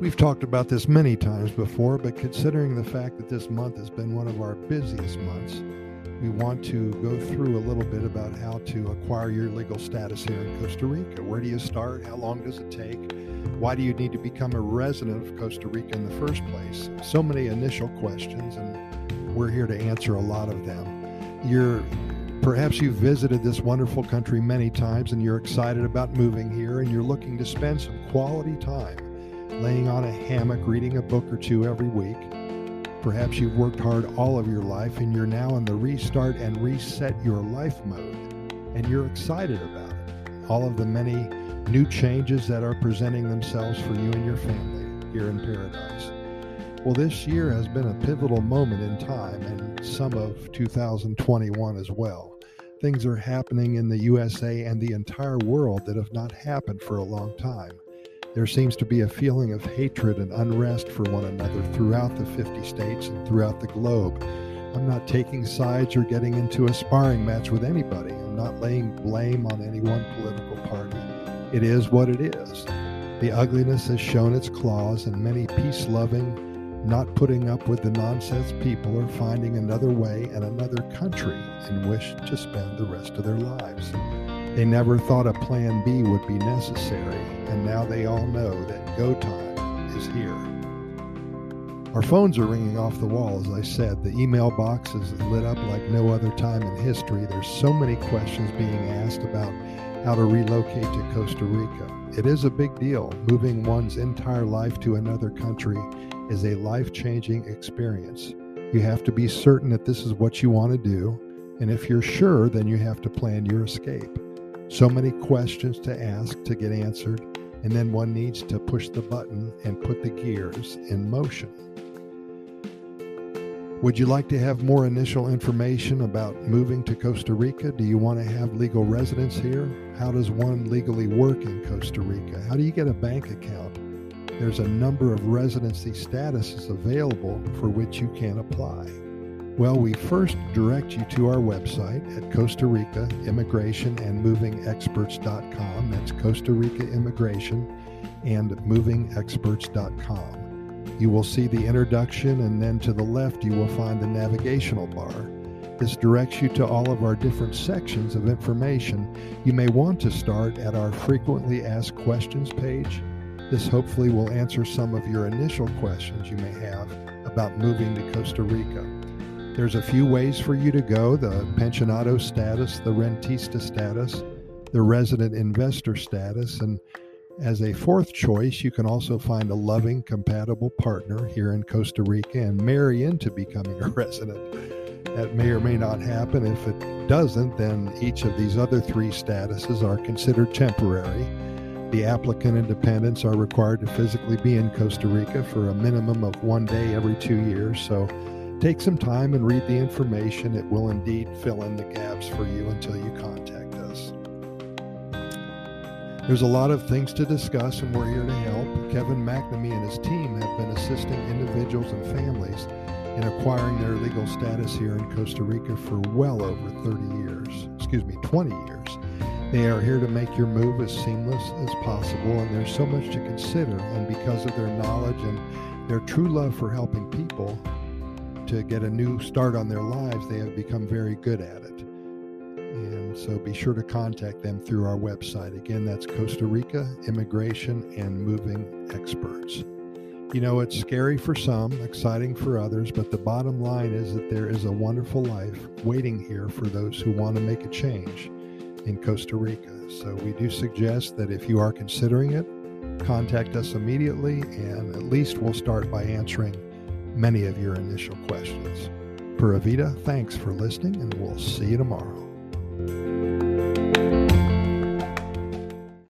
We've talked about this many times before, but considering the fact that this month has been one of our busiest months, we want to go through a little bit about how to acquire your legal status here in Costa Rica. Where do you start? How long does it take? Why do you need to become a resident of Costa Rica in the first place? So many initial questions, and we're here to answer a lot of them. You're Perhaps you've visited this wonderful country many times and you're excited about moving here and you're looking to spend some quality time laying on a hammock reading a book or two every week. Perhaps you've worked hard all of your life and you're now in the restart and reset your life mode and you're excited about it. All of the many new changes that are presenting themselves for you and your family here in paradise. Well, this year has been a pivotal moment in time and some of 2021 as well. Things are happening in the USA and the entire world that have not happened for a long time. There seems to be a feeling of hatred and unrest for one another throughout the 50 states and throughout the globe. I'm not taking sides or getting into a sparring match with anybody. I'm not laying blame on any one political party. It is what it is. The ugliness has shown its claws, and many peace loving, not putting up with the nonsense people are finding another way and another country in which to spend the rest of their lives. They never thought a plan B would be necessary, and now they all know that go time is here. Our phones are ringing off the wall, as I said. The email box is lit up like no other time in history. There's so many questions being asked about how to relocate to Costa Rica. It is a big deal, moving one's entire life to another country is a life changing experience. You have to be certain that this is what you want to do. And if you're sure, then you have to plan your escape. So many questions to ask to get answered, and then one needs to push the button and put the gears in motion. Would you like to have more initial information about moving to Costa Rica? Do you want to have legal residence here? How does one legally work in Costa Rica? How do you get a bank account? there's a number of residency statuses available for which you can apply. Well, we first direct you to our website at Costa Rica Immigration and Moving Experts.com. That's Costa Rica Immigration and Moving Experts.com. You will see the introduction, and then to the left, you will find the navigational bar. This directs you to all of our different sections of information. You may want to start at our frequently asked questions page this hopefully will answer some of your initial questions you may have about moving to Costa Rica. There's a few ways for you to go the pensionado status, the rentista status, the resident investor status, and as a fourth choice, you can also find a loving, compatible partner here in Costa Rica and marry into becoming a resident. That may or may not happen. If it doesn't, then each of these other three statuses are considered temporary the applicant and dependents are required to physically be in Costa Rica for a minimum of one day every two years. So take some time and read the information. It will indeed fill in the gaps for you until you contact us. There's a lot of things to discuss, and we're here to help. Kevin McNamee and his team have been assisting individuals and families in acquiring their legal status here in Costa Rica for well over 30 years, excuse me, 20 years. They are here to make your move as seamless as possible, and there's so much to consider. And because of their knowledge and their true love for helping people to get a new start on their lives, they have become very good at it. And so be sure to contact them through our website. Again, that's Costa Rica Immigration and Moving Experts. You know, it's scary for some, exciting for others, but the bottom line is that there is a wonderful life waiting here for those who want to make a change in Costa Rica. So we do suggest that if you are considering it, contact us immediately, and at least we'll start by answering many of your initial questions. Pura Vida, thanks for listening, and we'll see you tomorrow.